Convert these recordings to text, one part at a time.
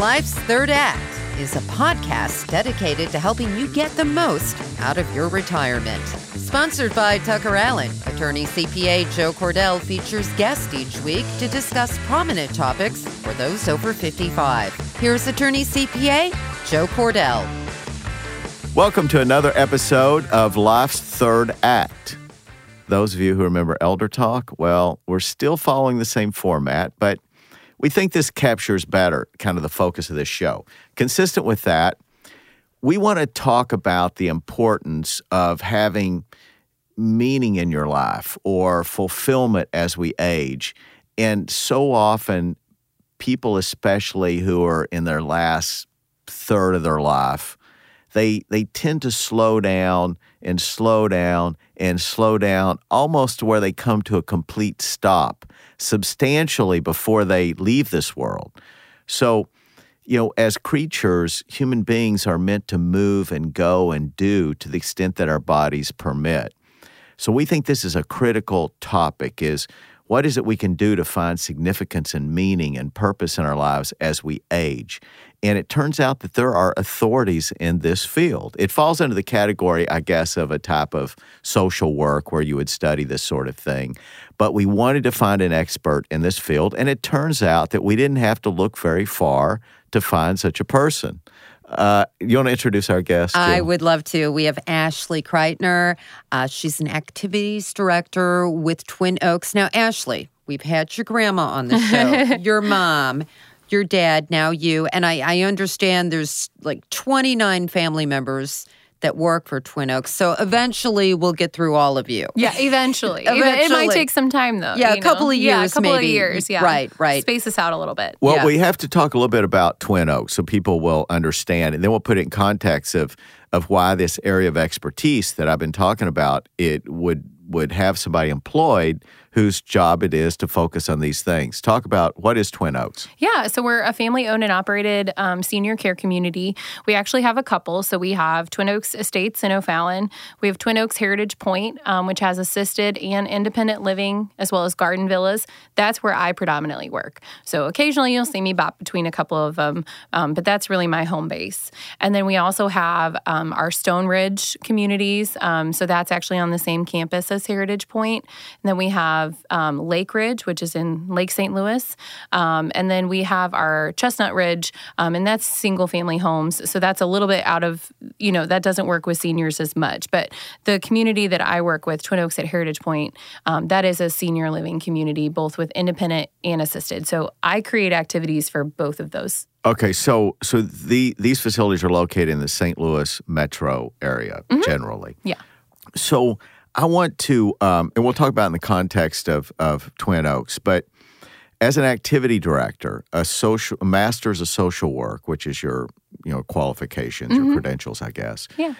Life's Third Act is a podcast dedicated to helping you get the most out of your retirement. Sponsored by Tucker Allen, attorney CPA Joe Cordell features guests each week to discuss prominent topics for those over 55. Here's attorney CPA Joe Cordell. Welcome to another episode of Life's Third Act. Those of you who remember Elder Talk, well, we're still following the same format, but we think this captures better kind of the focus of this show. Consistent with that, we want to talk about the importance of having meaning in your life or fulfillment as we age. And so often, people, especially who are in their last third of their life, they they tend to slow down and slow down and slow down almost to where they come to a complete stop substantially before they leave this world. So, you know, as creatures, human beings are meant to move and go and do to the extent that our bodies permit. So we think this is a critical topic is what is it we can do to find significance and meaning and purpose in our lives as we age? And it turns out that there are authorities in this field. It falls under the category, I guess, of a type of social work where you would study this sort of thing. But we wanted to find an expert in this field, and it turns out that we didn't have to look very far to find such a person. Uh, you want to introduce our guest? I would love to. We have Ashley Krietner. Uh, she's an activities director with Twin Oaks. Now, Ashley, we've had your grandma on the show, your mom, your dad, now you. And I, I understand there's like 29 family members that work for Twin Oaks. So eventually we'll get through all of you. Yeah, eventually. Eventually. It might take some time though. Yeah, you a couple know? of Yeah, a years, couple maybe. of years. Yeah. Right, right. Space this out a little bit. Well, Yeah. we have to talk a little bit about Twin Oaks so people will understand, and then we'll put it in context of of why this area of expertise that I've been talking about it would would have somebody employed whose job it is to focus on these things. Talk about what is Twin Oaks. Yeah, so we're a family owned and operated um, senior care community. We actually have a couple. So we have Twin Oaks Estates in O'Fallon. We have Twin Oaks Heritage Point, um, which has assisted and independent living as well as garden villas. That's where I predominantly work. So occasionally you'll see me bop between a couple of them, um, but that's really my home base. And then we also have um, our Stone Ridge communities. Um, so that's actually on the same campus as Heritage Point. And then we have um, Lake Ridge, which is in Lake St. Louis. Um, and then we have our Chestnut Ridge, um, and that's single family homes. So that's a little bit out of, you know, that doesn't work with seniors as much. But the community that I work with, Twin Oaks at Heritage Point, um, that is a senior living community, both with independent and assisted. So I create activities for both of those. Okay, so so the these facilities are located in the St. Louis metro area generally. Yeah. So I want to, um, and we'll talk about in the context of of Twin Oaks, but as an activity director, a social a master's of social work, which is your you know qualifications, your credentials, I guess. Yeah.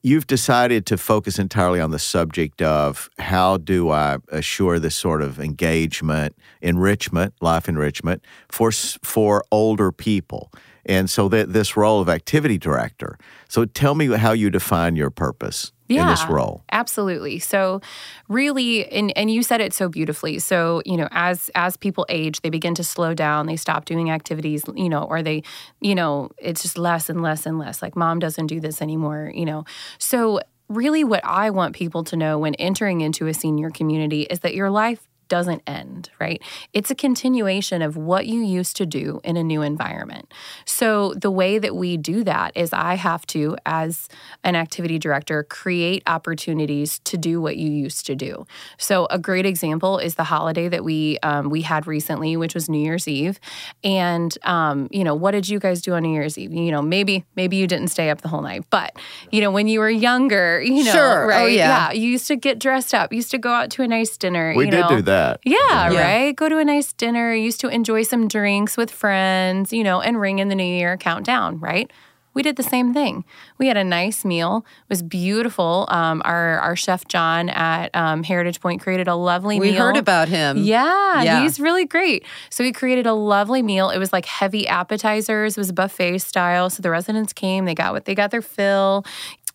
You've decided to focus entirely on the subject of how do I assure this sort of engagement, enrichment, life enrichment for for older people, and so that this role of activity director. So tell me how you define your purpose in this role. Absolutely. So really and and you said it so beautifully. So, you know, as as people age, they begin to slow down, they stop doing activities, you know, or they, you know, it's just less and less and less. Like mom doesn't do this anymore, you know. So really what I want people to know when entering into a senior community is that your life doesn't end, right? It's a continuation of what you used to do in a new environment. So, the way that we do that is I have to, as an activity director, create opportunities to do what you used to do. So, a great example is the holiday that we um, we had recently, which was New Year's Eve. And um, you know, what did you guys do on New Year's Eve? You know, maybe maybe you didn't stay up the whole night, but you know, when you were younger, you know, Sure. Oh, right? yeah. you used to get dressed up. You used to go out to a nice dinner. We you did know. do that. Yeah, Yeah. right. Go to a nice dinner. Used to enjoy some drinks with friends, you know, and ring in the new year countdown, right? We did the same thing. We had a nice meal. It was beautiful. Um, our our chef John at um, Heritage Point created a lovely We meal. heard about him. Yeah, Yeah. he's really great. So he created a lovely meal. It was like heavy appetizers. It was buffet style. So the residents came, they got what they got their fill.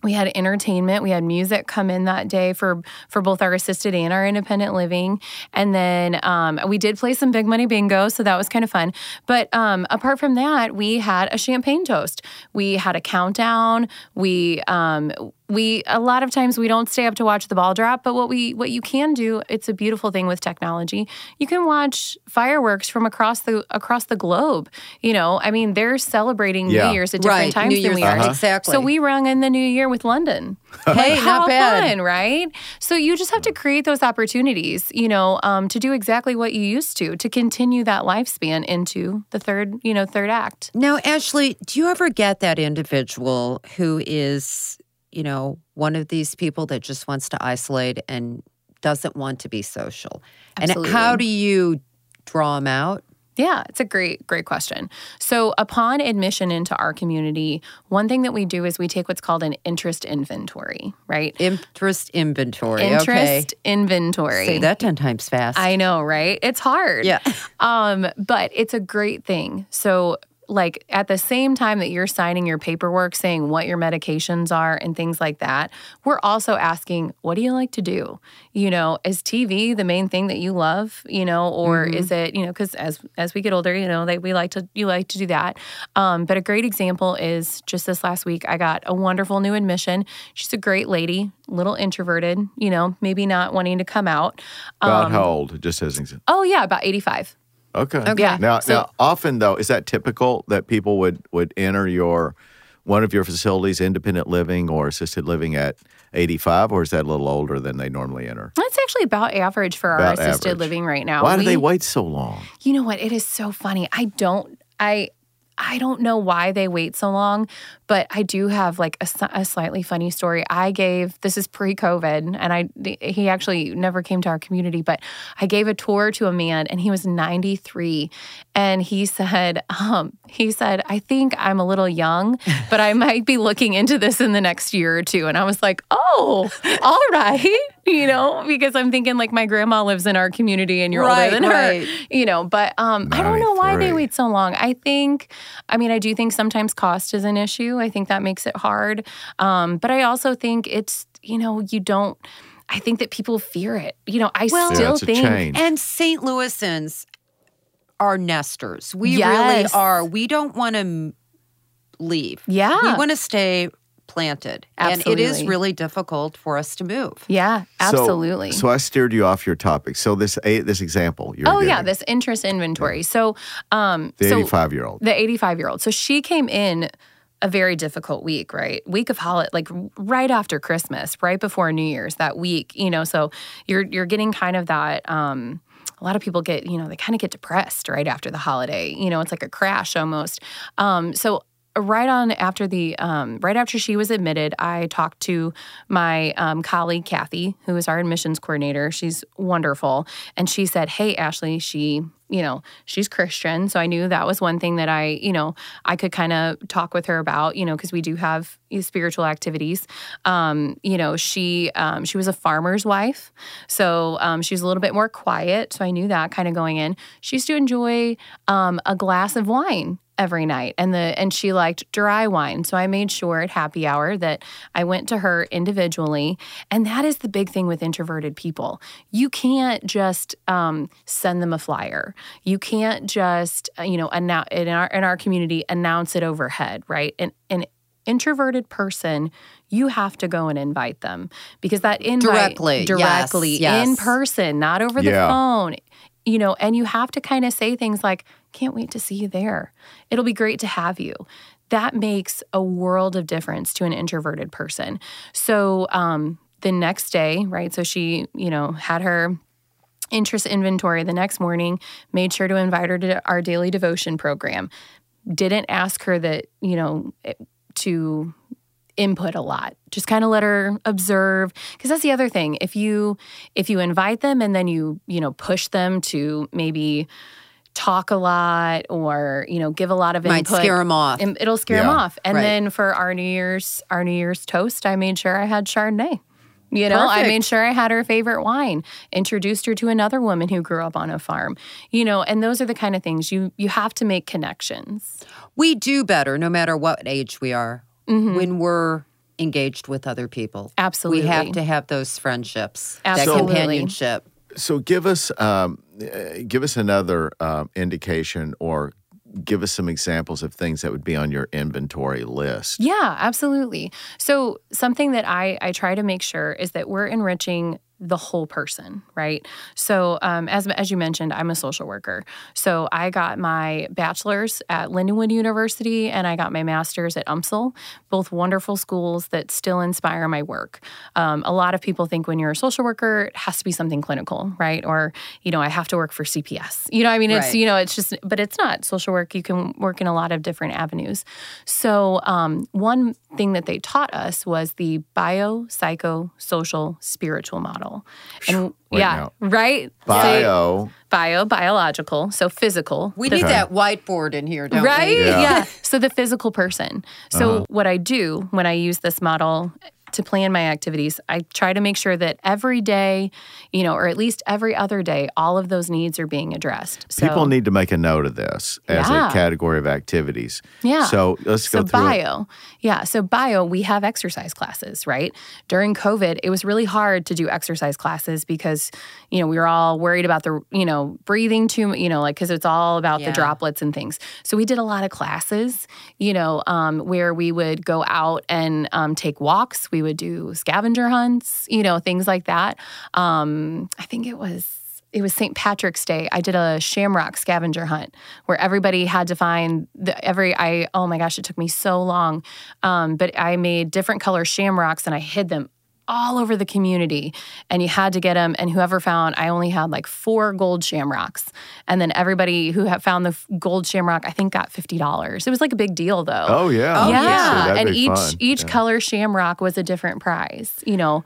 We had entertainment. We had music come in that day for for both our assisted and our independent living. And then um, we did play some big money bingo so that was kind of fun. But um, apart from that we had a champagne toast. We had a countdown. We um, we a lot of times we don't stay up to watch the ball drop but what we what you can do it's a beautiful thing with technology you can watch fireworks from across the across the globe you know i mean they're celebrating Yeah. new year's at different Right, times New than Year's, we are uh-huh. exactly. so we rung in the new year with london Hey, how not bad. fun, right? So you just have to create those opportunities, you know, um, to do exactly what you used to, to continue that lifespan into the third, you know, third act. Now, Ashley, do you ever get that individual who is, you know, one of these people that just wants to isolate and doesn't want to be social? And how do you draw them out? Yeah, it's a great, great question. So, upon admission into our community, one thing that we do is we take what's called an interest inventory, right? Interest inventory. okay. Interest inventory. Say that 10 times fast. I know, right? It's hard. Yeah. Um, but it's a great thing. So like at the same time that you're signing your paperwork saying what your medications are and things like that, we're also asking, what do you like to do? You know, is TV the main thing that you love? You know, or is it, you know, because as as we get older, you know, they, we like to you like to do that. Um, but a great example is just this last week, I got a wonderful new admission. She's a great lady, little introverted, you know, maybe not wanting to come out. About Um, how old? Just as an example. Oh yeah, about 85. Okay. Okay. Yeah. Now, So- now, often though, is that typical that people would would enter your one of your facilities, independent living or assisted living, at eighty five, or is that a little older than they normally enter? That's actually about average for our assisted average. living right now. Why do they wait so long? You know what? It is so funny. I don't. I. I don't know why they wait so long, but I do have like a slightly funny story. I gave this is pre-COVID, and I he actually never came to our community, but I gave a tour to a man, and he was 93, and he said, um, he said, I think I'm a little young, but I might be looking into this in the next year or two, and I was like, oh, all right, you know, because I'm thinking like my grandma lives in our community, and you're Right, older than right. her, you know. But um, I don't know why they wait so long. I think, I mean, I do think sometimes cost is an issue. I think that makes it hard. Um, but I also think it's, you know, you don't. I think that people fear it. You know, I Well- still it's a think. And St. Louisans are nesters. We Yes. really are. We don't want to leave. Yeah. We want to stay planted. And it is really difficult for us to move. Yeah, absolutely. So, I steered you off your topic. So this a, this example. You're oh yeah, this interest inventory. So, um, the so eighty five year old. the 85 year old. So she came in a very difficult week, right? Week of holiday, like right after Christmas, right before New Year's, that week, you know. So you're you're getting kind of that. Um, a lot of people get, you know, they kind of get depressed right after the holiday. You know, it's like a crash almost. Um, so right on after the um, right after she was admitted i talked to my um, colleague kathy who is our admissions coordinator. She's wonderful. And she said hey ashley she you know she's christian. So i knew that was one thing that i you know i could kind of talk with her about you know because we do have spiritual activities. Um, you know she um, she was a farmer's wife. So um, she's a little bit more quiet. So i knew that kind of going in. She used to enjoy um, a glass of wine every night. And the and she liked dry wine. So i made sure at happy hour that i went to her individually. And that is the big thing with introverted people. You can't just um, send them a flyer. You can't just uh, you know announce in our in our community announce it overhead right? And an introverted person you have to go and invite them because that invite Directly, yes, directly in person not over the Yeah. phone. You know and you have to kind of say things like can't wait to see you there. It'll be great to have you. That makes a world of difference to an introverted person. So um, the next day right so she you know had her interest inventory the next morning made sure to invite her to our daily devotion program. Didn't ask her that you know to input a lot. Just kind of let her observe. Because that's the other thing. If you if you invite them and then you you know push them to maybe talk a lot or you know give a lot of Might input scare 'em off. and it'll scare them off and Right. then for our new year's our new year's toast i made sure i had chardonnay you know, I made sure I had her favorite wine, introduced her to another woman who grew up on a farm. You know, and those are the kind of things you you have to make connections. We do better no matter what age we are Mm-hmm. when we're engaged with other people. Absolutely. We have to have those friendships, Absolutely. that companionship. So give us um, uh, give us another uh, indication or give us some examples of things that would be on your inventory list. Yeah, absolutely. So something that I, I try to make sure is that we're enriching the whole person, right? So, um, as as you mentioned, I'm a social worker. So I got my bachelor's at Lindenwood University, and I got my master's at UMSL, both wonderful schools that still inspire my work. Um, a lot of people think when you're a social worker, it has to be something clinical, right? Or you know, I have to work for CPS. You know, I mean, it's Right. you know, it's just, but it's not social work. You can work in a lot of different avenues. So, um, one thing that they taught us was the bio, psycho, social, spiritual model. And Wait, yeah, now. right? So- Bio. bio, biological, so physical. We The- need that whiteboard in here, don't right? we? Yeah. Yeah. So the physical person. So Uh-huh. what I do when I use this model to plan my activities, I try to make sure that every day, you know, or at least every other day, all of those needs are being addressed. So, People need to make a note of this as Yeah. a category of activities. Yeah. So let's So go through. it. bio, yeah. So bio, we have exercise classes, right? During COVID, it was really hard to do exercise classes because you know we were all worried about the you know breathing too, mu- you know, like because it's all about Yeah. the droplets and things. So we did a lot of classes, you know, um, where we would go out and um, take walks. We would do scavenger hunts, you know, things like that. Um, I think it was it was St. Patrick's Day. I did a shamrock scavenger hunt where everybody had to find the every I oh my gosh, it took me so long. Um, but I made different color shamrocks and I hid them all over the community and you had to get them and whoever found i only had like four gold shamrocks and then everybody who had found the gold shamrock i think got $50 it was like a big deal though Oh yeah. Oh, yeah, Obviously, that'd and each fun. each Yeah. color shamrock was a different prize you know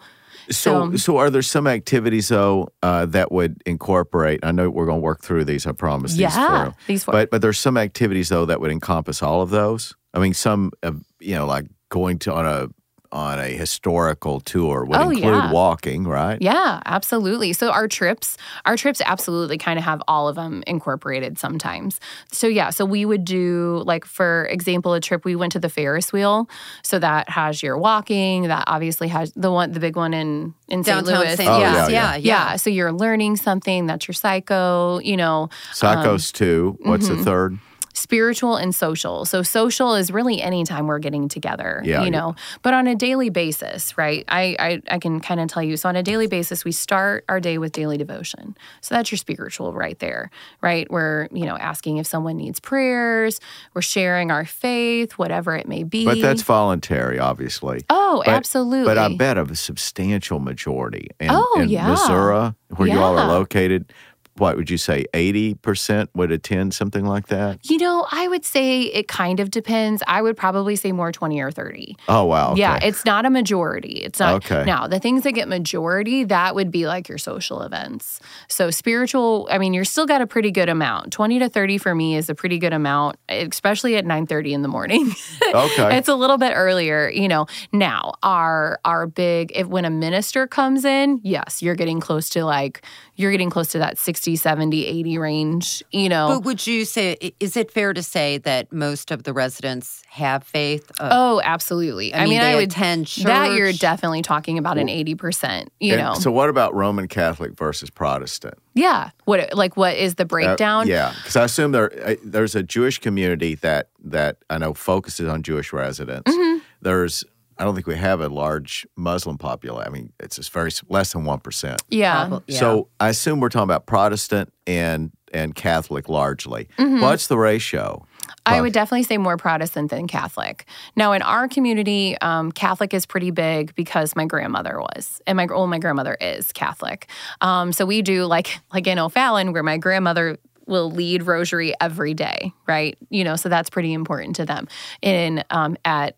So, So- so are there some activities though uh, that would incorporate? I know we're going to work through these. I promise. These Yeah, four. these four. But but there's some activities though that would encompass all of those. I mean, some uh, you know, like going to on a on a historical tour would Oh, include yeah. walking, right? Yeah, absolutely. So our trips, our trips absolutely kind of have all of them incorporated sometimes. So yeah, so we would do like for example a trip we went to the Ferris wheel. So that has your walking, that obviously has the one the big one in in St. Downtown Louis. St. Oh, Louis. yeah, yeah, yeah. yeah. Yeah, so you're learning something that's your psycho, you know, Psychos two. What's mm-hmm. the third? Spiritual and social. So social is really anytime we're getting together, Yeah, you yeah. know. But on a daily basis, right? I I, I can kind of tell you. So on a daily basis, we start our day with daily devotion. So that's your spiritual right there, right? We're you know asking if someone needs prayers. We're sharing our faith, whatever it may be. But that's voluntary, obviously. oh, But- absolutely. But I bet of a substantial majority in, Oh, in yeah. Missouri, where you all are located, what would you say, 80% would attend something like that? You know, I would say it kind of depends. I would probably say more 20 or 30. Oh, wow. okay. Yeah, it's not a majority. It's not. Okay. Now, the things that get majority, that would be like your social events. So, spiritual, I mean, you're still got a pretty good amount. 20 to 30 for me is a pretty good amount, especially at 9:30 in the morning. Okay. it's a little bit earlier, you know. Now, our our big if when a minister comes in, yes, you're getting close to like you're getting close to that 60, 70, 80 range, you know. But would you say, is it fair to say that most of the residents have faith? Uh, Oh, absolutely. I I, mean, mean, they I would attend that you're definitely talking about an eighty percent. You And know, So, what about Roman Catholic versus Protestant? yeah. What like what is the Uh, breakdown? yeah, because I assume there uh, there's a Jewish community that that I know focuses on Jewish residents. Mm-hmm. There's I don't think we have a large Muslim population. I mean, it's just very less than one percent. yeah. Probably- yeah. So I assume we're talking about Protestant and and Catholic largely. What's the ratio? Mm-hmm. I would definitely say more Protestant than Catholic. Now, in our community, um, Catholic is pretty big because my grandmother was, and my well, my grandmother is Catholic. Um, so we do like like in O'Fallon, where my grandmother will lead Rosary every day, right? You know, so that's pretty important to them. In um, at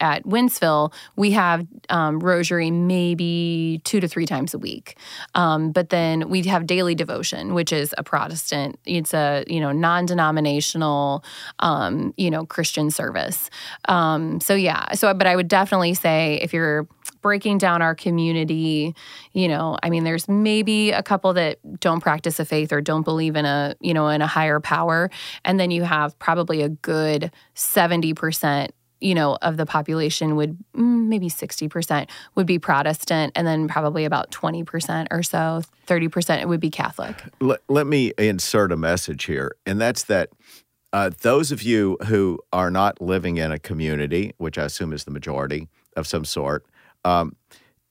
at Wentzville, we have um, rosary maybe two to three times a week. Um, but then we have daily devotion, which is a Protestant. It's a you know non-denominational, um, you know Christian service. Um, so yeah, so but I would definitely say if you're breaking down our community, you know, I mean, there's maybe a couple that don't practice a faith or don't believe in a you know in a higher power, and then you have probably a good seventy percent you know, of the population would mm, maybe 60% would be Protestant, and then probably about 20% or so, 30% it would be Catholic. Let, let me insert a message here, and that's that uh, those of you who are not living in a community, which I assume is the majority of some sort, um,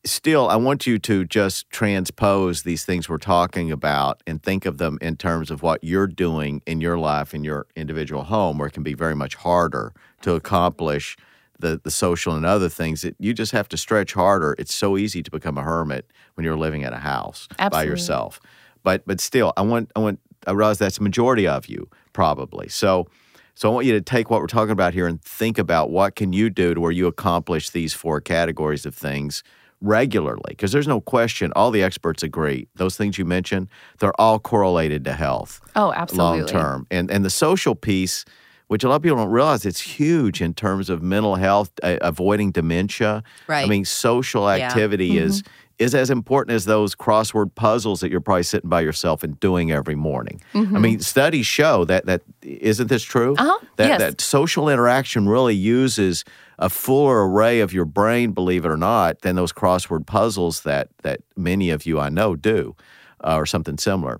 still, I want you to just transpose these things we're talking about and think of them in terms of what you're doing in your life, in your individual home, where it can be very much harder to accomplish the, the social and other things that you just have to stretch harder. It's so easy to become a hermit when you're living in a house by yourself. But but still, I want I want I realize that's the majority of you probably. So so I want you to take what we're talking about here and think about what can you do to where you accomplish these four categories of things regularly because there's no question all the experts agree those things you mentioned they're all correlated to health Oh, absolutely. long term. And and the social piece, which a lot of people don't realize, it's huge in terms of mental health, uh, avoiding dementia. Right. I mean, social activity is Mm-hmm. is as important as those crossword puzzles that you're probably sitting by yourself and doing every morning. I mean, studies show that that isn't this true? Mm-hmm. Uh-huh. That Yes. that social interaction really uses a fuller array of your brain, believe it or not, than those crossword puzzles that that many of you I know do, uh, or something similar.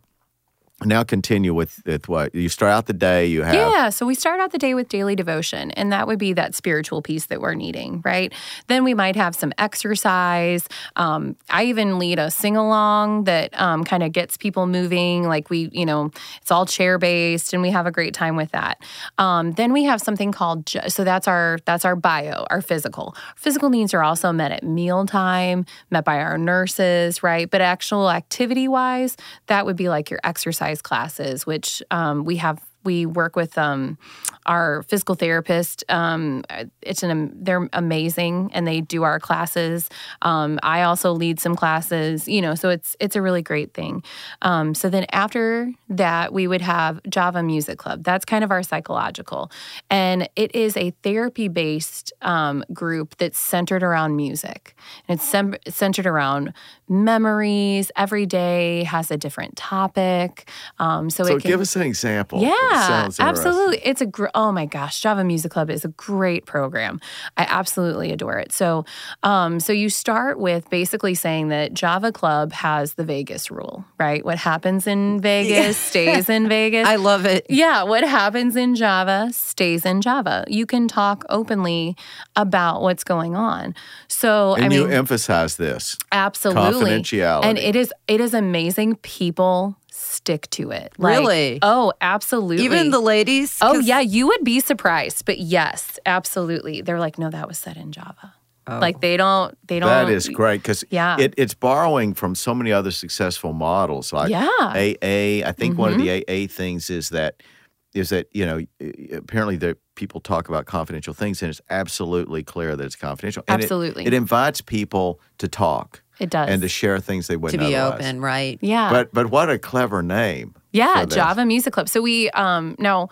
Now continue with, with what you start out the day. You have Yeah, so we start out the day with daily devotion, and that would be that spiritual piece that we're needing, right? Then we might have some exercise. Um, I even lead a sing along that um, kind of gets people moving. Like we, you know, it's all chair based, and we have a great time with that. Um, then we have something called so that's our that's our bio, our physical. Physical needs are also met at mealtime, met by our nurses, right? But actual activity wise, that would be like your exercise classes, which um, we have. We work with um, our physical therapist. Um, it's an they're amazing, and they do our classes. Um, I also lead some classes, you know, so it's it's a really great thing. Um, so then after that, we would have Java Music Club. That's kind of our psychological, and it is a therapy based um, group that's centered around music, and it's sem- centered around memories. Every day has a different topic. Um, so, So it can, give us an example. It yeah, absolutely. It's a gr- oh my gosh, Java Music Club is a great program. I absolutely adore it. So, um, so you start with basically saying that Java Club has the Vegas rule, right? What happens in Vegas stays in Vegas. I love it. Yeah, what happens in Java stays in Java. You can talk openly about what's going on. So, And I you emphasize this. absolutely, confidentiality. and it is it is amazing. People stick to it. Like, Really? Oh, absolutely. Even the ladies. Oh, yeah, you would be surprised, but yes, absolutely. They're like, no, that was said in Java. Like they don't, they don't. That is great because Yeah. it, it's borrowing from so many other successful models like Yeah. AA. I think one of the Mm-hmm. AA things is that is that you know apparently the people talk about confidential things and it's absolutely clear that it's confidential. And it- Absolutely. it, invites people to talk It does. and to share things they wouldn't to be otherwise. open, right? Yeah. But but what a clever name. Yeah. Java Music Club. So we um now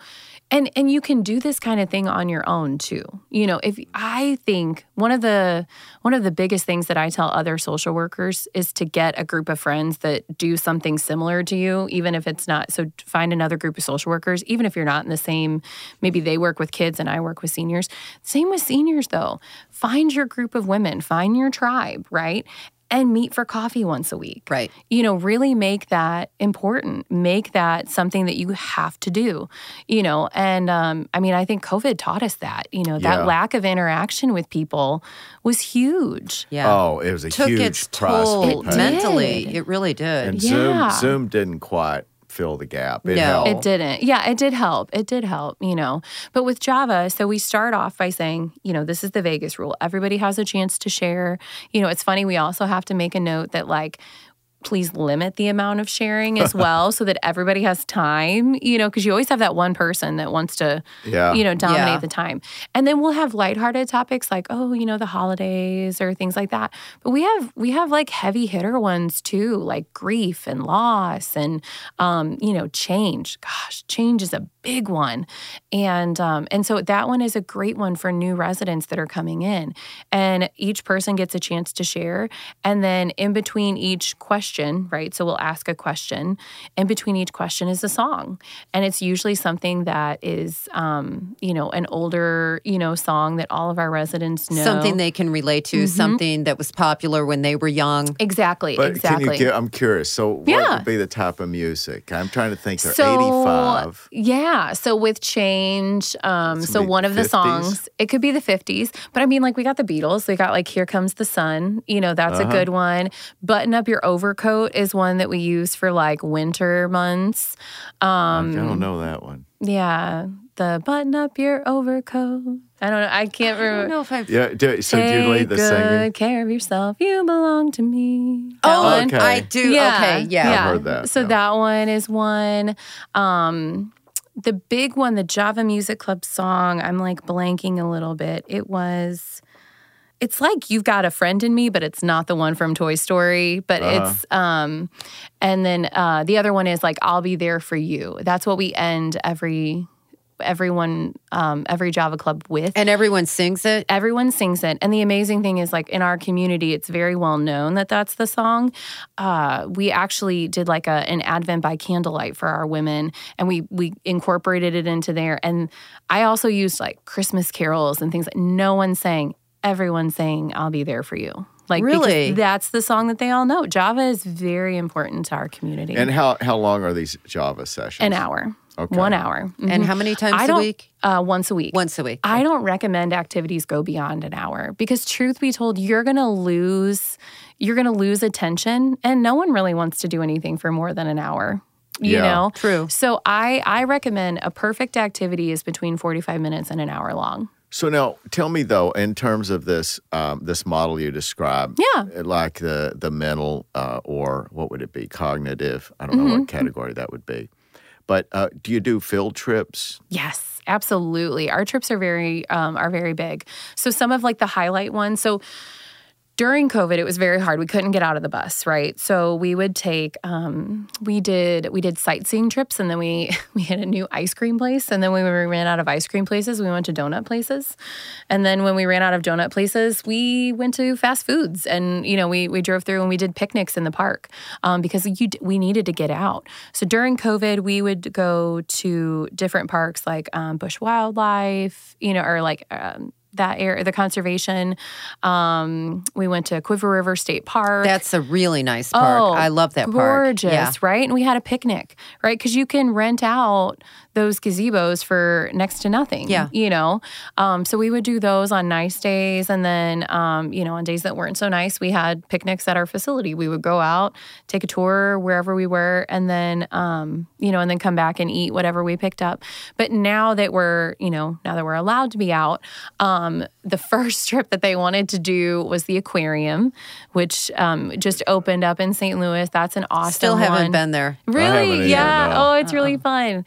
and and you can do this kind of thing on your own too. You know, if I think one of the one of the biggest things that I tell other social workers is to get a group of friends that do something similar to you, even if it's not so find another group of social workers, even if you're not in the same maybe they work with kids and I work with seniors. Same with seniors though. Find your group of women, find your tribe, right? And meet for coffee once a week Right. you know, really make that important. Make that something that you have to do, you know. And um, I mean, I think COVID taught us that, you know, that Yeah. lack of interaction with people was huge. Yeah. Oh, it was a Took huge its toll to pay. mentally. did. It really did. And Yeah. Zoom Zoom didn't quite fill the gap. It No. helped. It didn't. Yeah, it did help. It did help, you know. But with Java, so we start off by saying, you know, this is the Vegas rule. Everybody has a chance to share. You know, it's funny, we also have to make a note that, like, please limit the amount of sharing as well so that everybody has time, you know, because you always have that one person that wants to, Yeah. you know, dominate Yeah. the time. And then we'll have lighthearted topics like, oh, you know, the holidays or things like that. But we have we have like heavy hitter ones too, like grief and loss and um, you know, change. Gosh, change is a big one. And um, and so that one is a great one for new residents that are coming in. And each person gets a chance to share. And then in between each question question, right? So we'll ask a question, and between each question is a song, and it's usually something that is, um, you know, an older, you know, song that all of our residents know. Something they can relate to, Mm-hmm. something that was popular when they were young. exactly, But exactly. can you give, I'm curious. So, what Yeah. would be the type of music? I'm trying to think. They're so 85. yeah so with change um so one of the songs it could be the 50s but i mean like we got the beatles we got like here comes the sun you know that's Uh-huh. a good one button up your overcoat is one that we use for like winter months um I don't know that one. yeah the button up your overcoat i don't know i can't I don't remember know if I've. Yeah. Do, so, do you Take lead the good singing? care of yourself. You belong to me. That Oh, one. Okay. I do. Okay, yeah. I've heard that, So yeah. that one is one. Um, the big one, the Java Music Club song, I'm like blanking a little bit. It was. It's like you've got a friend in me, but it's not the one from Toy Story. But Uh-huh. it's um, and then uh, the other one is like I'll be there for you. That's what we end every everyone um, every Java Club with And everyone sings it. everyone sings it and the amazing thing is like in our community it's very well known that that's the song uh, we actually did like a, an advent by candlelight for our women and we we incorporated it into there and i also used like christmas carols and things that no one sang everyone saying i'll be there for you like Really? that's the song that they all know java is very important to our community And how, how long are these Java sessions? an hour Okay. one hour And how many times I a don't- week? uh, once a week Once a week. I don't recommend activities go beyond an hour because truth be told, you're going to lose you're going to lose attention and no one really wants to do anything for more than an hour. You Yeah. know? True. So I I recommend a perfect activity is between 45 minutes and an hour long. So now, tell me though, in terms of this um, this model you described, Yeah. like the the mental uh, or what would it be, cognitive? I don't know Mm-hmm. what category that would be. But uh, do you do field trips? Yes, absolutely. Our trips are very um, are very big. So some of like the highlight ones. So during COVID, it was very hard. We couldn't get out of the bus, right? So we would take, um, we did, we did sightseeing trips, and then we we had a new ice cream place, and then when we ran out of ice cream places, we went to donut places, and then when we ran out of donut places, we went to fast foods, and you know we we drove through and we did picnics in the park um, because you we needed to get out. So during COVID, we would go to different parks like um, Busch Wildlife, you know, or like. That area, the conservation. Um, we went to Cuivre River State Park. That's a really nice park. Oh, I love that park. Gorgeous, Yeah. right? And we had a picnic, right? Because you can rent out those gazebos for next to nothing. Yeah. You know? Um, so we would do those on nice days. And then, um, you know, on days that weren't so nice, we had picnics at our facility. We would go out, take a tour wherever we were, and then, um, you know, and then come back and eat whatever we picked up. But now that we're, you know, now that we're allowed to be out, um, the first trip that they wanted to do was the aquarium, which um, just opened up in St. Louis. That's an awesome Still haven't one. been there. haven't Really? either, Yeah. no. Oh, it's really fun.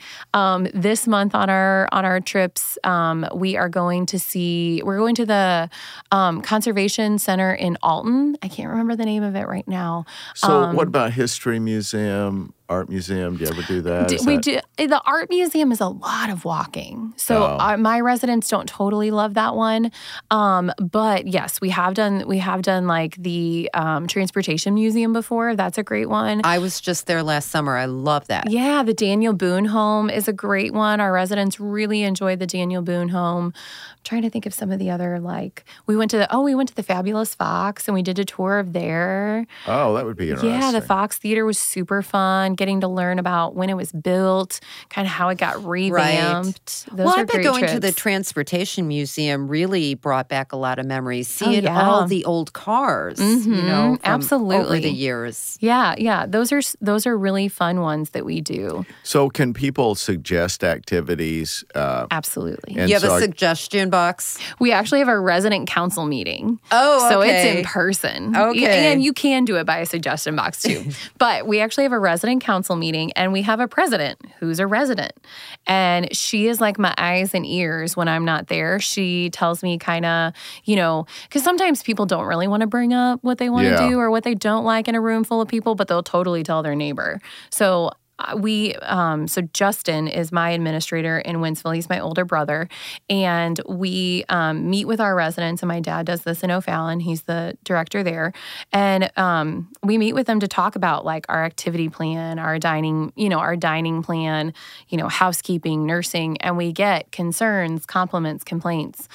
Um, this month on our on our trips, um, we are going to see. We're going to the um, conservation center in Alton. I can't remember the name of it right now. So, Um, what about history museum, art museum? Do you ever do that? D- Is we that- do the art museum is a lot of walking so Oh. our, my residents don't totally love that one um, but yes we have done we have done like the um, transportation museum before that's a great one I was just there last summer. I love that. yeah, the Daniel Boone home is a great one. Our residents really enjoy the Daniel Boone home. I'm trying to think of some of the other like we went to the oh we went to the Fabulous Fox and we did a tour of there. Oh, that would be interesting. Yeah, the Fox Theater was super fun. Getting to learn about when it was built, kind of how it got revamped. Those well, are I bet great going to the transportation museum really brought back a lot of memories. Oh, Seeing yeah. all the old cars, you Mhm, know, from over absolutely. the years. yeah, yeah, those are those are really fun ones that we do. So, can people suggest activities? Uh, Absolutely. you have so a I- suggestion box. We actually have a resident council meeting. Oh, So it's in person. Okay. And you can do it by a suggestion box too. but we actually have a resident council meeting and we have a president who's a resident. And she is like my eyes and ears when I'm not there. She tells me kind of, you know, because sometimes people don't really want to bring up what they want to Yeah. do or what they don't like in a room full of people, but they'll totally tell their neighbor. So we um, so Justin is my administrator in Wentzville. He's my older brother, and we um, meet with our residents. And my dad does this in O'Fallon. He's the director there, and um, we meet with them to talk about like our activity plan, our dining, you know, our dining plan, you know, housekeeping, nursing, and we get concerns, compliments, complaints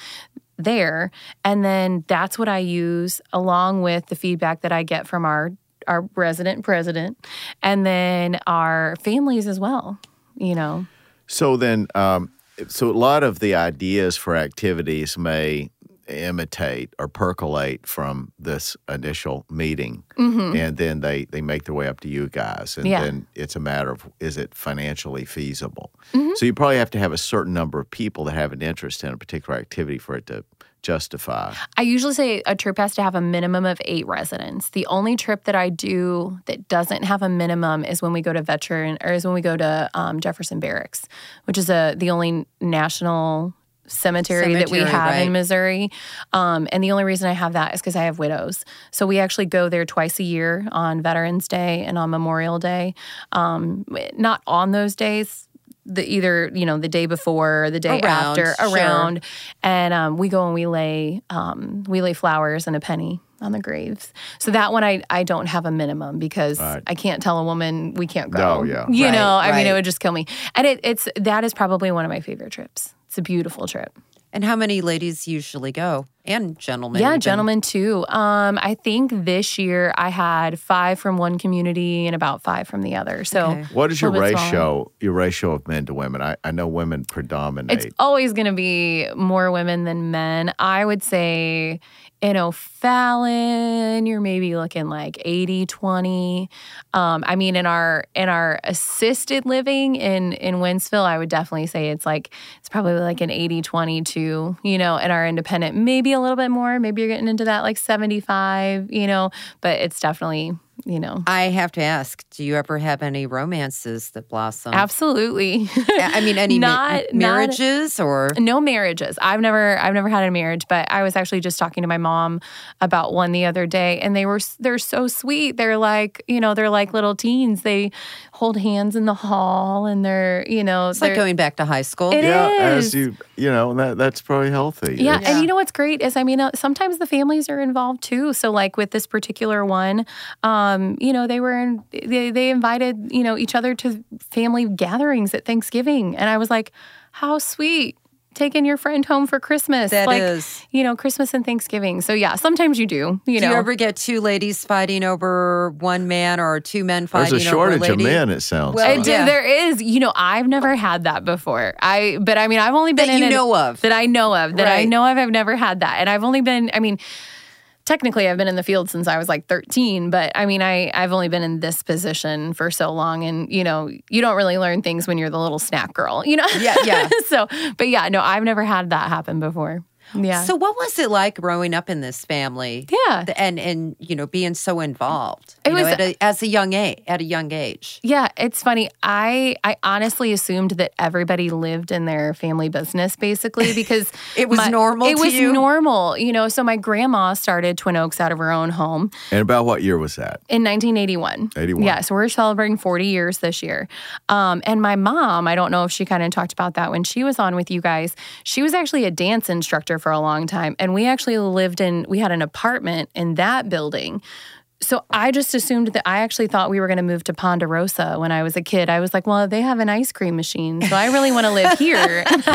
there. And then that's what I use along with the feedback that I get from our our resident president and then our families as well, you know. So then, um, so a lot of the ideas for activities may imitate or percolate from this initial meeting Mm-hmm. and then they they make their way up to you guys and Yeah. then it's a matter of is it financially feasible Mm-hmm. so you probably have to have a certain number of people that have an interest in a particular activity for it to justify I usually say a trip has to have a minimum of eight residents. The only trip that I do that doesn't have a minimum is when we go to veteran or is when we go to um, Jefferson Barracks, which is a the only national cemetery, that we have right. in Missouri. Um, and the only reason I have that is because I have widows. So we actually go there twice a year on Veterans Day and on Memorial Day. Um, not on those days. The either you know the day before or the day Around, after sure. around and um, we go and we lay um, we lay flowers and a penny on the graves. So that one I I don't have a minimum because Right. I can't tell a woman we can't go. No, yeah. You Right, know, I mean, it would just kill me. And it, it's that is probably one of my favorite trips. It's a beautiful trip. And how many ladies usually go? And gentlemen. Yeah, even. gentlemen too. Um, I think this year I had five from one community and about five from the other. So Okay. what is your little smaller. ratio your ratio of men to women i, I know women predominate It's always going to be more women than men. I would say in O'Fallon, you're maybe looking like 80 20. Um, I mean, in our in our assisted living in in Wentzville, I would definitely say it's like it's probably like an 80 22, you know, in our independent, maybe a little bit more. Maybe you're getting into that like 75, you know, but it's definitely, you know, I have to ask, do you ever have any romances that blossom? absolutely. I mean, any ma- Not- not- marriages or no marriages i've never i've never had a marriage but i was actually just talking to my mom about one the other day and they were they're so sweet they're like you know they're like little teens they hold hands in the hall and they're you know it's like going back to high school? It yeah as you you know that that's probably healthy yeah, It's- and you know what's great is I mean uh, sometimes the families are involved too. So like with this particular one, um, Um, you know they were in, they they invited you know each other to family gatherings at Thanksgiving, and I was like, how sweet. Taking your friend home for Christmas, That like is. you know, Christmas and Thanksgiving. So yeah, sometimes you do. You Do know, you ever get two ladies fighting over one man or two men there's fighting a shortage over a shortage of lady? men it sounds Well, I like. do- yeah. There is, you know, I've never had that before. I, but I mean, I've only been That in you an- know of. that I know of, that I know of. I've never had that, and I've only been. I mean, technically, I've been in the field since I was like 13, but I mean, I I've only been in this position for so long, and you know, you don't really learn things when you're the little snack girl, you know. Yeah, yeah. so, but yeah, no, I've never had that happen before. Yeah. So what was it like growing up in this family? Yeah. And and you know being so involved. It you know, at a, as a young age. At a young age. Yeah, it's funny. I I honestly assumed that everybody lived in their family business basically because It was normal It to was you? normal, you know. So my grandma started Twin Oaks out of her own home and about what year was that in 1981. 81. Yeah, so we're celebrating 40 years this year. Um, and my mom, I don't know if she kind of talked about that when she was on with you guys. She was actually a dance instructor for a long time, and we actually lived in. We had an apartment in that building. So I just assumed that I actually thought we were going to move to Ponderosa when I was a kid. I was like, well, they have an ice cream machine, so I really want to live here.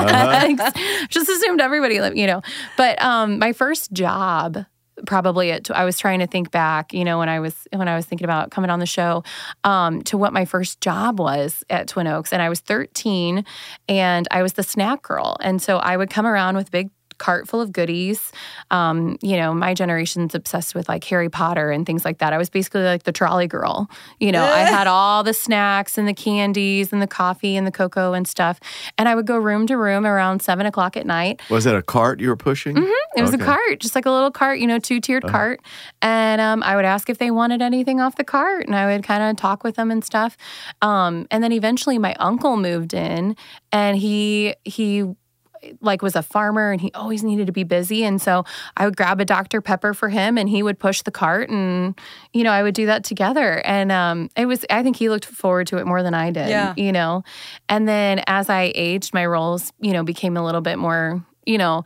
just assumed everybody lived, you know. But um, my first job probably at I was trying to think back, you know, when I was when I was thinking about coming on the show, um, to what my first job was at Twin Oaks, and I was 13, and I was the snack girl, and so I would come around with big cart full of goodies. Um, you know, my generation's obsessed with like Harry Potter and things like that. I was basically like the trolley girl. You know, I had all the snacks and the candies and the coffee and the cocoa and stuff, and I would go room to room around seven o'clock at night was it a cart you were pushing it was Okay. a cart, just like a little cart, you know, two tiered cart. And um, I would ask if they wanted anything off the cart, and I would kind of talk with them and stuff. Um, and then eventually, my uncle moved in, and he he like was a farmer and he always needed to be busy and so I would grab a Dr Pepper for him and he would push the cart and you know I would do that together and um it was I think he looked forward to it more than I did Yeah. you know and then as I aged my roles you know became a little bit more you know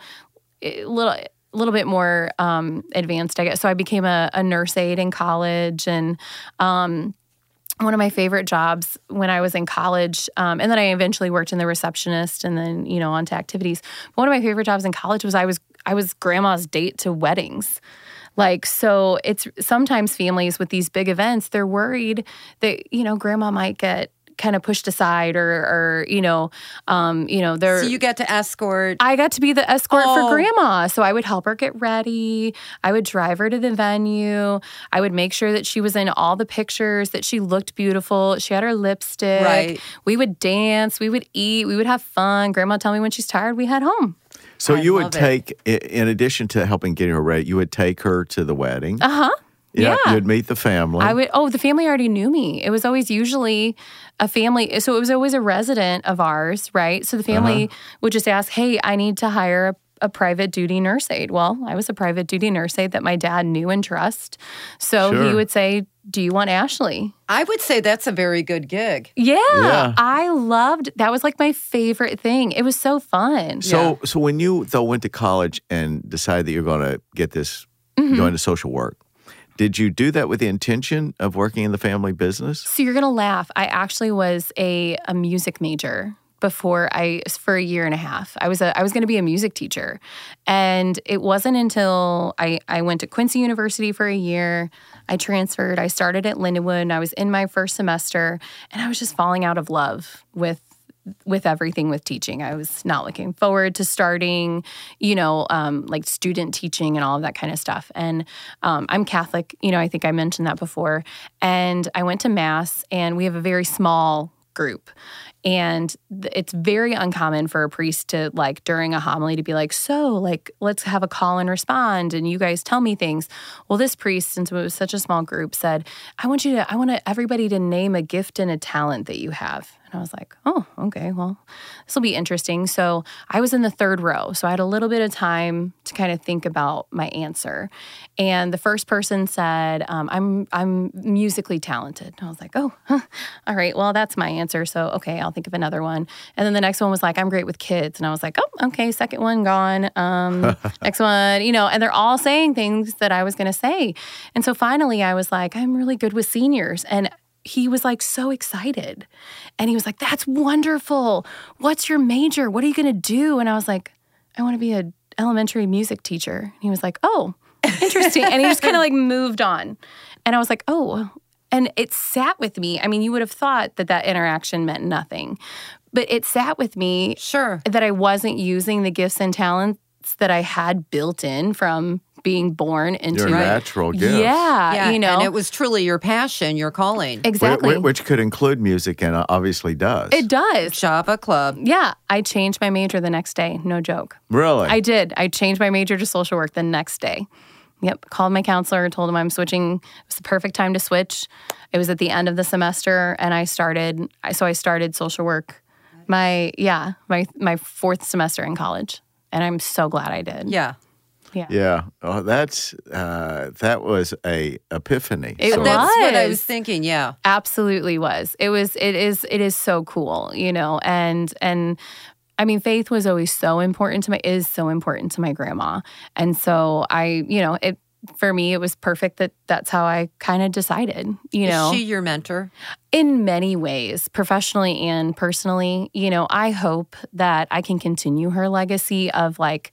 a little a little bit more um, advanced, I guess. So I became a, a nurse aide in college, and um, one of my favorite jobs when I was in college, um, and then I eventually worked in the receptionist, and then you know onto activities. But one of my favorite jobs in college was I was I was grandma's date to weddings. Like so, it's sometimes families with these big events they're worried that you know grandma might get kind of pushed aside or or you know um, you know they're So you get to escort. I got to be the escort Oh. for grandma. So I would help her get ready. I would drive her to the venue. I would make sure that she was in all the pictures, that she looked beautiful. She had her lipstick. Right. We would dance. We would eat. We would have fun. Grandma would tell me when she's tired, we head home. So I you would love it. take, in addition to helping getting her ready, you would take her to the wedding. Uh huh. Yeah. You'd meet the family. I would. Oh, the family already knew me. It was always usually a family. So it was always a resident of ours, right? So the family Uh-huh. would just ask, "Hey, I need to hire a, a private duty nurse aide." Well, I was a private duty nurse aide that my dad knew and trust. So he would say, "Do you want Ashley?" I would say that's a very good gig. Yeah, Yeah. I loved. That was like my favorite thing. It was so fun. so, so when you though went to college and decided that you're going to get this, Mm-hmm. going to social work, did you do that with the intention of working in the family business? So you're gonna laugh. I actually was a, a music major before I for a year and a half. I was a I was gonna be a music teacher. And it wasn't until I, I went to Quincy University for a year. I transferred. I started at Lindenwood and I was in my first semester and I was just falling out of love with with everything with teaching. I was not looking forward to starting, you know, um, like student teaching and all of that kind of stuff. And um, I'm Catholic, you know, I think I mentioned that before. And I went to Mass, and we have a very small group. And it's very uncommon for a priest to, like, during a homily, to be like, So, like, let's have a call and respond, and you guys tell me things. Well, this priest, since it was such a small group, said, I want you to, I want everybody to name a gift and a talent that you have. And I was like, oh, okay, well, this will be interesting. So I was in the third row. So I had a little bit of time to kind of think about my answer. And the first person said, um, I'm, I'm musically talented. And I was like, oh, huh. all right, well, that's my answer. So, okay, I'll think of another one. And then the next one was like, I'm great with kids. And I was like, oh, okay, second one gone. Um, next one, you know, and they're all saying things that I was going to say. And so finally I was like, I'm really good with seniors. And he was like so excited. And he was like, That's wonderful. What's your major? What are you going to do? And I was like, I want to be an elementary music teacher. And he was like, Oh, interesting. and he just kind of like moved on. And I was like, Oh, and it sat with me. I mean, you would have thought that that interaction meant nothing, but it sat with me Sure. that I wasn't using the gifts and talents that I had built in from being born into Your natural gift. Yeah, yeah, you know, and it was truly your passion, your calling. Exactly. wh- Which could include music and uh, obviously does. it does. Java Club. Yeah, I changed my major the next day. No joke. really? I did. I changed my major to social work the next day. Yep. Called my counselor, told him I'm switching. It was the perfect time to switch. It was at the end of the semester, and I started. So I started social work. My yeah, my my fourth semester in college, and I'm so glad I did. Yeah. Yeah. Oh, that's uh, that was a epiphany. It sort of. That's what I was. was thinking. Yeah. absolutely was it was it is it is so cool you know and and i mean faith was always so important to my is so important to my grandma and so i you know it for me it was perfect that that's how i kind of decided you know she your mentor? in many ways, professionally and personally, you know, I hope that I can continue her legacy of like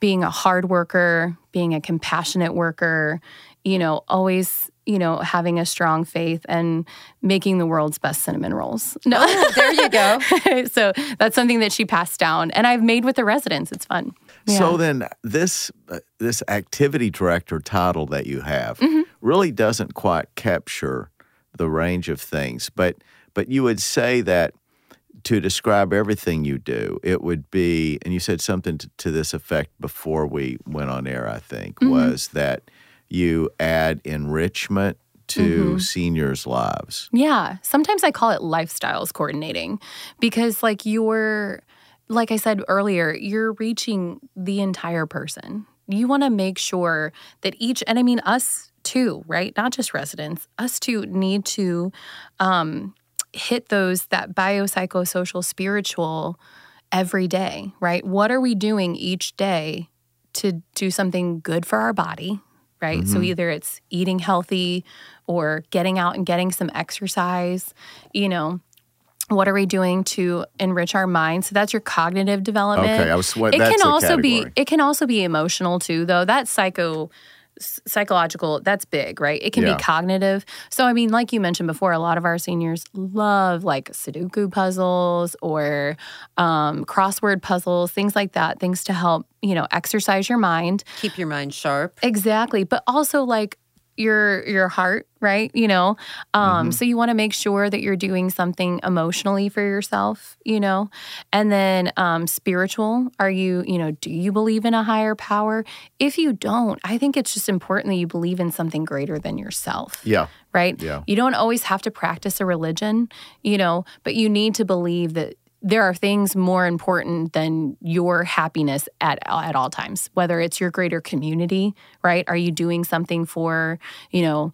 being a hard worker, being a compassionate worker, you know, always, you know, having a strong faith and making the world's best cinnamon rolls. No. Oh, there you go. so that's something that she passed down and I've made with the residents. It's fun. So then, this uh, this activity director title that you have Mm-hmm. really doesn't quite capture the range of things, but but you would say that to describe everything you do, it would be, and you said something to, to this effect before we went on air. I think Mm-hmm. was that you add enrichment to Mm-hmm. seniors' lives. Yeah. Sometimes I call it lifestyles coordinating because, like, you're, like I said earlier, you're reaching the entire person. You want to make sure that each, and I mean us too, right? Not just residents, us too need to um, hit those that biopsychosocial spiritual every day, right? What are we doing each day to do something good for our body, right? So mm-hmm. either it's eating healthy or getting out and getting some exercise, you know. What are we doing to enrich our mind? So that's your cognitive development. Okay, I was- what- it can also be it can also be emotional too, though. That's psycho psychological that's big right it can Yeah. be cognitive so i mean like you mentioned before a lot of our seniors love like sudoku puzzles or um, crossword puzzles things like that things to help you know exercise your mind Keep your mind sharp. Exactly, but also like your your heart, right? You know, um, so you want to make sure that you're doing something emotionally for yourself, you know, and then um, spiritual. Are you, you know, do you believe in a higher power? If you don't, I think it's just important that you believe in something greater than yourself Yeah. right? Yeah. You don't always have to practice a religion, you know, but you need to believe that there are things more important than your happiness at at all times. Whether it's your greater community, right? Are you doing something for, you know,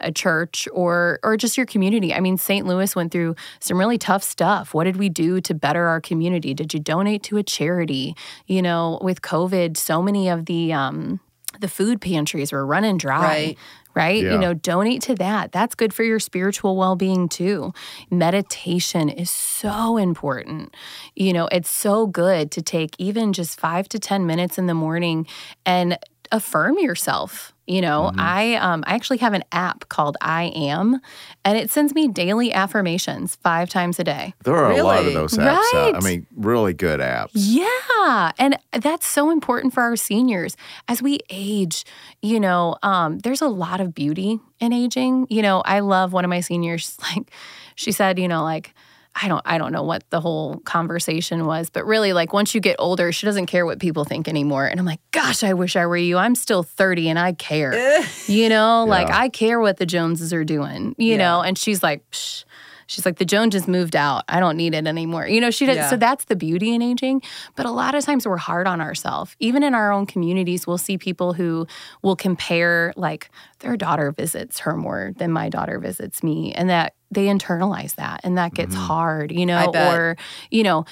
a church or or just your community. I mean, St. Louis went through some really tough stuff. What did we do to better our community? Did you donate to a charity? You know, with COVID, so many of the um the food pantries were running dry Right. Right? Yeah. You know, donate to that. That's good for your spiritual well being too. Meditation is so important. You know, it's so good to take even just five to 10 minutes in the morning and affirm yourself. You know, I um, I actually have an app called I Am, and it sends me daily affirmations five times a day. There are a lot of those apps. out. I mean, really good apps. Yeah. And that's so important for our seniors. As we age, you know, um, there's a lot of beauty in aging. You know, I love one of my seniors, like, she said, you know, like, I don't I don't know what the whole conversation was, but really like once you get older, she doesn't care what people think anymore. And I'm like, gosh, I wish I were you. I'm still 30 and I care. you know, like Yeah. I care what the Joneses are doing, you Yeah. know, and she's like, Psh. She's like, the Joneses moved out. I don't need it anymore. You know, she did. Yeah. So that's the beauty in aging. But a lot of times we're hard on ourselves. Even in our own communities, we'll see people who will compare, like, their daughter visits her more than my daughter visits me. And that they internalize that. And that gets mm-hmm. hard, you know, or, you know,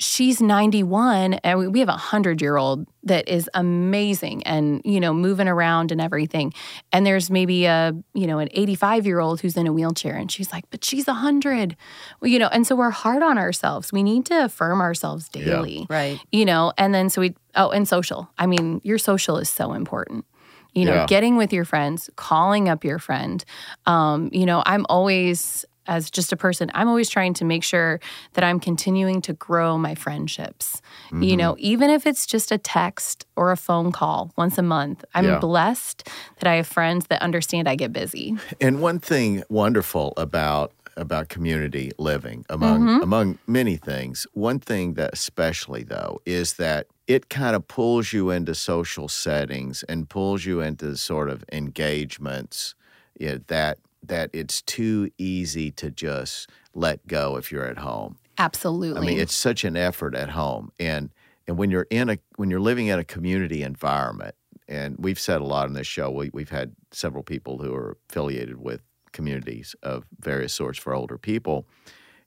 she's 91 and we- we have a 100 year old that is amazing and you know moving around and everything. And there's maybe a you know an 85 year old who's in a wheelchair and she's like but she's 100 well, you know and so we're hard on ourselves. We need to affirm ourselves daily. Right. you know and then so we oh and social. I mean your social is so important. You know Yeah. getting with your friends calling up your friend. Um, you know i'm always as just a person i'm always trying to make sure that i'm continuing to grow my friendships Mm-hmm. you know even if it's just a text or a phone call once a month i'm Yeah. blessed that i have friends that understand i get busy And one thing wonderful about about community living among Mm-hmm. among many things, one thing that especially though is that it kind of pulls you into social settings and pulls you into sort of engagements yeah, that that it's too easy to just let go if you're at home. absolutely I mean, it's such an effort at home, and and when you're in a when you're living in a community environment, and we've said a lot on this show. We, we've had several people who are affiliated with communities of various sorts for older people,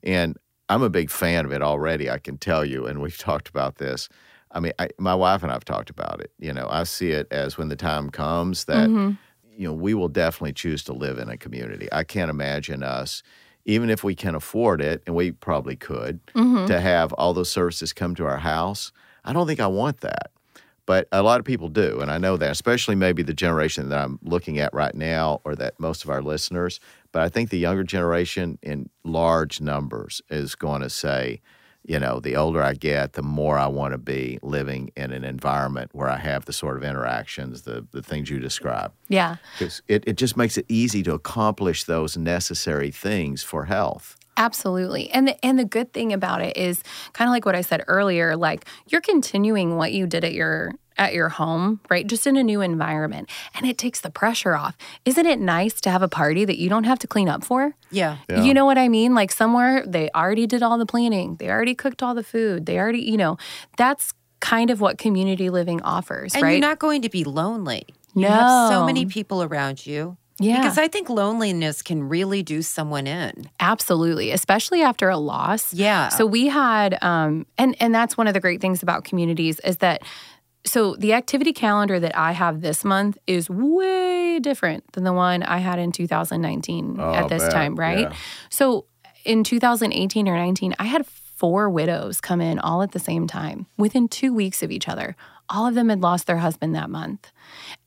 and I'm a big fan of it already. I can tell you, and we've talked about this. I mean, I, my wife and I've talked about it. You know, I see it as when the time comes that mm-hmm. You know we will definitely choose to live in a community. I can't imagine us, even if we can afford it, and we probably could, mm-hmm. to have all those services come to our house. I don't think I want that. But a lot of people do, and I know that, especially maybe the generation that I'm looking at right now, or that most of our listeners. But I think the younger generation, in large numbers, is going to say, you know, the older I get, the more I want to be living in an environment where I have the sort of interactions, the the things you describe. yeah Because it, it just makes it easy to accomplish those necessary things for health. Absolutely. And the and the good thing about it is kind of like what I said earlier, like you're continuing what you did at your at your home, right? Just in a new environment. And it takes the pressure off. Isn't it nice to have a party that you don't have to clean up for? Yeah. Yeah. You know what I mean? Like somewhere they already did all the planning. They already cooked all the food. They already, you know, that's kind of what community living offers, And right? you're not going to be lonely. You have so many people around you. Yeah. Because I think loneliness can really do someone in. Absolutely, especially after a loss. Yeah. So we had, um, and and that's one of the great things about communities is that. So the activity calendar that I have this month is way different than the one I had in 2019 Oh, at this bet, time, right? yeah. So in 2018 or 19, I had four widows come in all at the same time within two weeks of each other. All of them had lost their husband that month.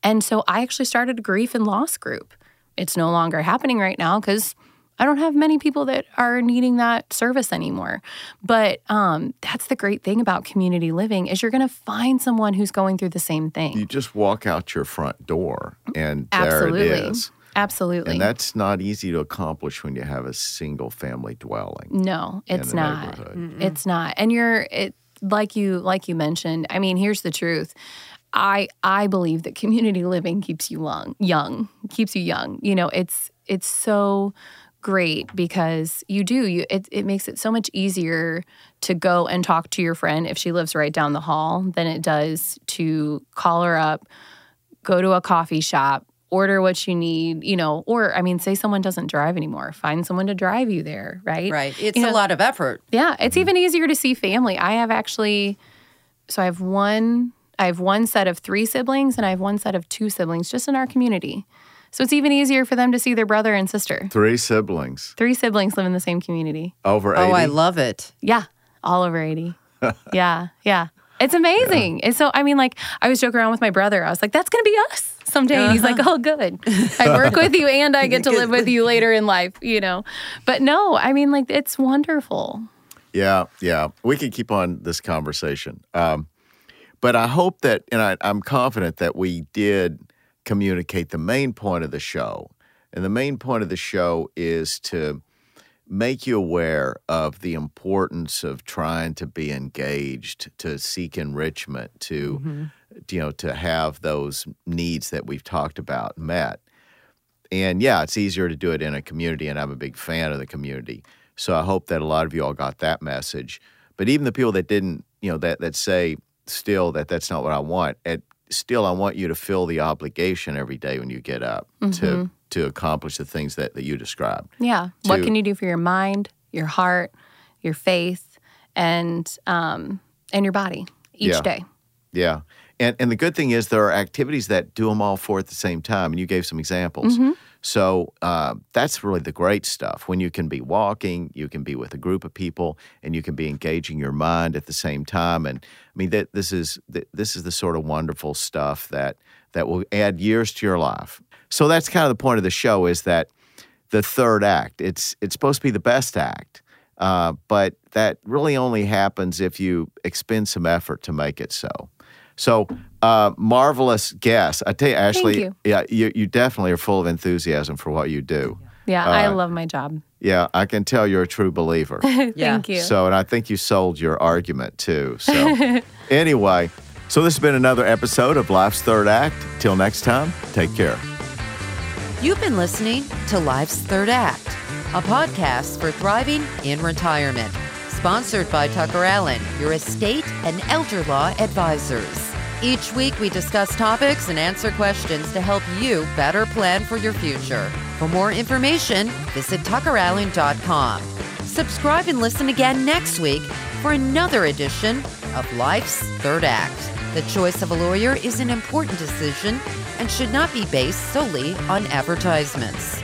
And so I actually started a grief and loss group. It's no longer happening right now because I don't have many people that are needing that service anymore. But um, that's the great thing about community living is you're going to find someone who's going through the same thing. You just walk out your front door and there Absolutely. it is. Absolutely. And that's not easy to accomplish when you have a single family dwelling. No, it's not. It's not. And you're it like you like you mentioned. I mean, here's the truth. I I believe that community living keeps you young, young, keeps you young. You know, it's it's so great because you do you it, it makes it so much easier to go and talk to your friend if she lives right down the hall than it does to call her up go to a coffee shop order what you need you know or i mean say someone doesn't drive anymore find someone to drive you there right Right. It's You a know- lot of effort. yeah, it's mm-hmm. even easier to see family. I have actually, so I have one, I have one set of three siblings, and I have one set of two siblings just in our community. So it's even easier for them to see their brother and sister. Three siblings Three siblings live in the same community. over 80. Oh, I love it. Yeah, all over 80. yeah, yeah. It's amazing. And so, I mean, like, I was joking around with my brother. I was like, that's going to be us someday. And he's like, oh, good. I work with you and I get to live with you later in life, you know? But no, I mean, like, it's wonderful. Yeah, yeah. We could keep on this conversation. Um, but I hope that, and I, I'm confident that we did communicate the main point of the show. And the main point of the show is to make you aware of the importance of trying to be engaged, to seek enrichment, to, you know, to have those needs that we've talked about met. And yeah, it's easier to do it in a community, and I'm a big fan of the community. So I hope that a lot of you all got that message. But even the people that didn't, you know, that that say still that that's not what I want, at, still I want you to feel the obligation every day when you get up to to accomplish the things that, that you described. Yeah. What can you do for your mind, your heart, your faith, and um, and your body each Yeah. day? Yeah. And and the good thing is there are activities that do them all four at the same time, and you gave some examples. So uh, that's really the great stuff. When you can be walking, you can be with a group of people, and you can be engaging your mind at the same time. And I mean that this is this is the sort of wonderful stuff that that will add years to your life. So that's kind of the point of the show is that the third act. It's it's supposed to be the best act, uh, but that really only happens if you expend some effort to make it so. So uh, marvelous guest. I tell you, Ashley, you. yeah, you you definitely are full of enthusiasm for what you do. Yeah, I love my job. Yeah, I can tell you're a true believer. Yeah. Thank you. So, and I think you sold your argument too. So, anyway, so this has been another episode of Life's Third Act. Till next time, take care. You've been listening to Life's Third Act, a podcast for thriving in retirement. Sponsored by Tucker Allen, your estate and elder law advisors. Each week, we discuss topics and answer questions to help you better plan for your future. For more information, visit tuckerallen.com. Subscribe and listen again next week for another edition of Life's Third Act. The choice of a lawyer is an important decision and should not be based solely on advertisements.